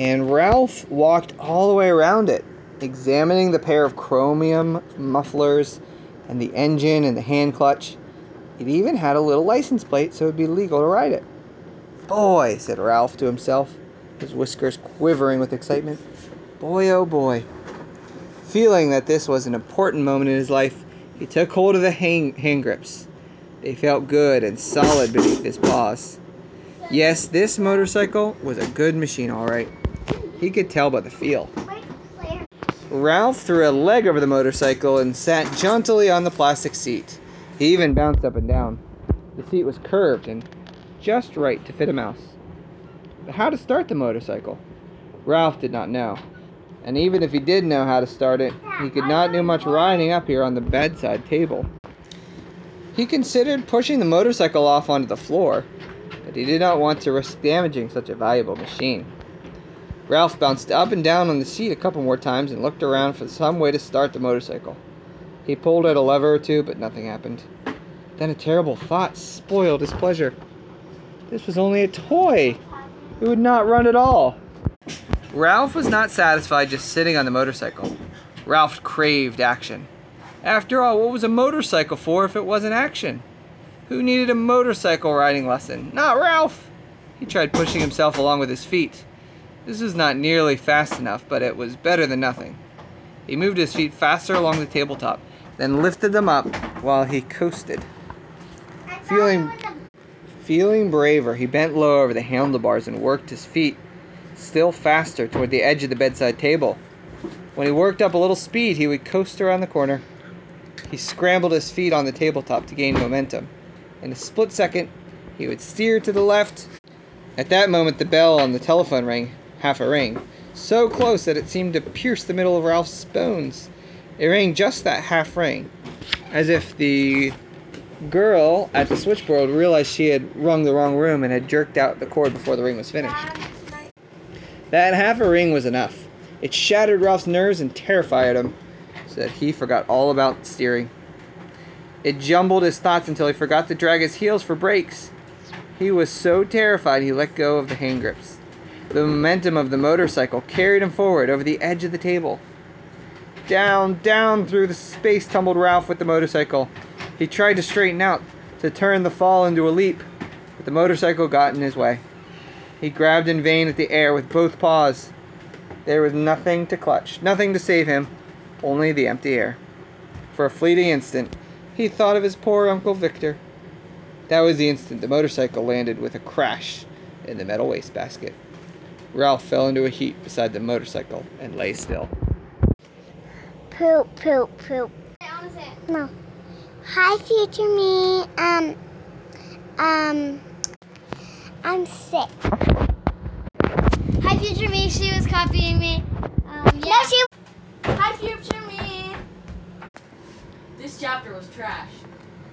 and Ralph walked all the way around it, examining the pair of chromium mufflers and the engine and the hand clutch. It even had a little license plate so it would be legal to ride it. Boy, said Ralph to himself, his whiskers quivering with excitement. Boy, oh boy. Feeling that this was an important moment in his life, he took hold of the hang, hand grips. They felt good and solid beneath his paws. Yes, this motorcycle was a good machine, all right. He could tell by the feel. Ralph threw a leg over the motorcycle and sat jauntily on the plastic seat. He even bounced up and down. The seat was curved and just right to fit a mouse. But how to start the motorcycle? Ralph did not know. And even if he did know how to start it, he could not do much riding up here on the bedside table. He considered pushing the motorcycle off onto the floor, but he did not want to risk damaging such a valuable machine. Ralph bounced up and down on the seat a couple more times and looked around for some way to start the motorcycle. He pulled at a lever or two, but nothing happened. Then a terrible thought spoiled his pleasure. This was only a toy. It would not run at all. Ralph was not satisfied just sitting on the motorcycle. Ralph craved action. After all, what was a motorcycle for if it wasn't action? Who needed a motorcycle riding lesson? Not Ralph! He tried pushing himself along with his feet. This was not nearly fast enough, but it was better than nothing. He moved his feet faster along the tabletop, then lifted them up while he coasted. Feeling, feeling braver, he bent low over the handlebars and worked his feet still faster toward the edge of the bedside table. When he worked up a little speed, he would coast around the corner. He scrambled his feet on the tabletop to gain momentum. In a split second, he would steer to the left. At that moment, the bell on the telephone rang half a ring, so close that it seemed to pierce the middle of Ralph's bones. It rang just that half ring, as if the girl at the switchboard realized she had rung the wrong room and had jerked out the cord before the ring was finished. That half a ring was enough. It shattered Ralph's nerves and terrified him, so that he forgot all about steering. It jumbled his thoughts until he forgot to drag his heels for brakes. He was so terrified he let go of the hand grips. The momentum of the motorcycle carried him forward over the edge of the table. Down, down through the space tumbled Ralph with the motorcycle. He tried to straighten out, to turn the fall into a leap, but the motorcycle got in his way. He grabbed in vain at the air with both paws. There was nothing to clutch, nothing to save him, only the empty air. For a fleeting instant, he thought of his poor Uncle Victor. That was the instant the motorcycle landed with a crash in the metal wastebasket. Ralph fell into a heap beside the motorcycle and lay still. Poop, poop, poop. No. Hi, future me. Um, um, I'm sick. Hi, future me. She was copying me. Um, yeah. No, she. Hi, future me. This chapter was trash.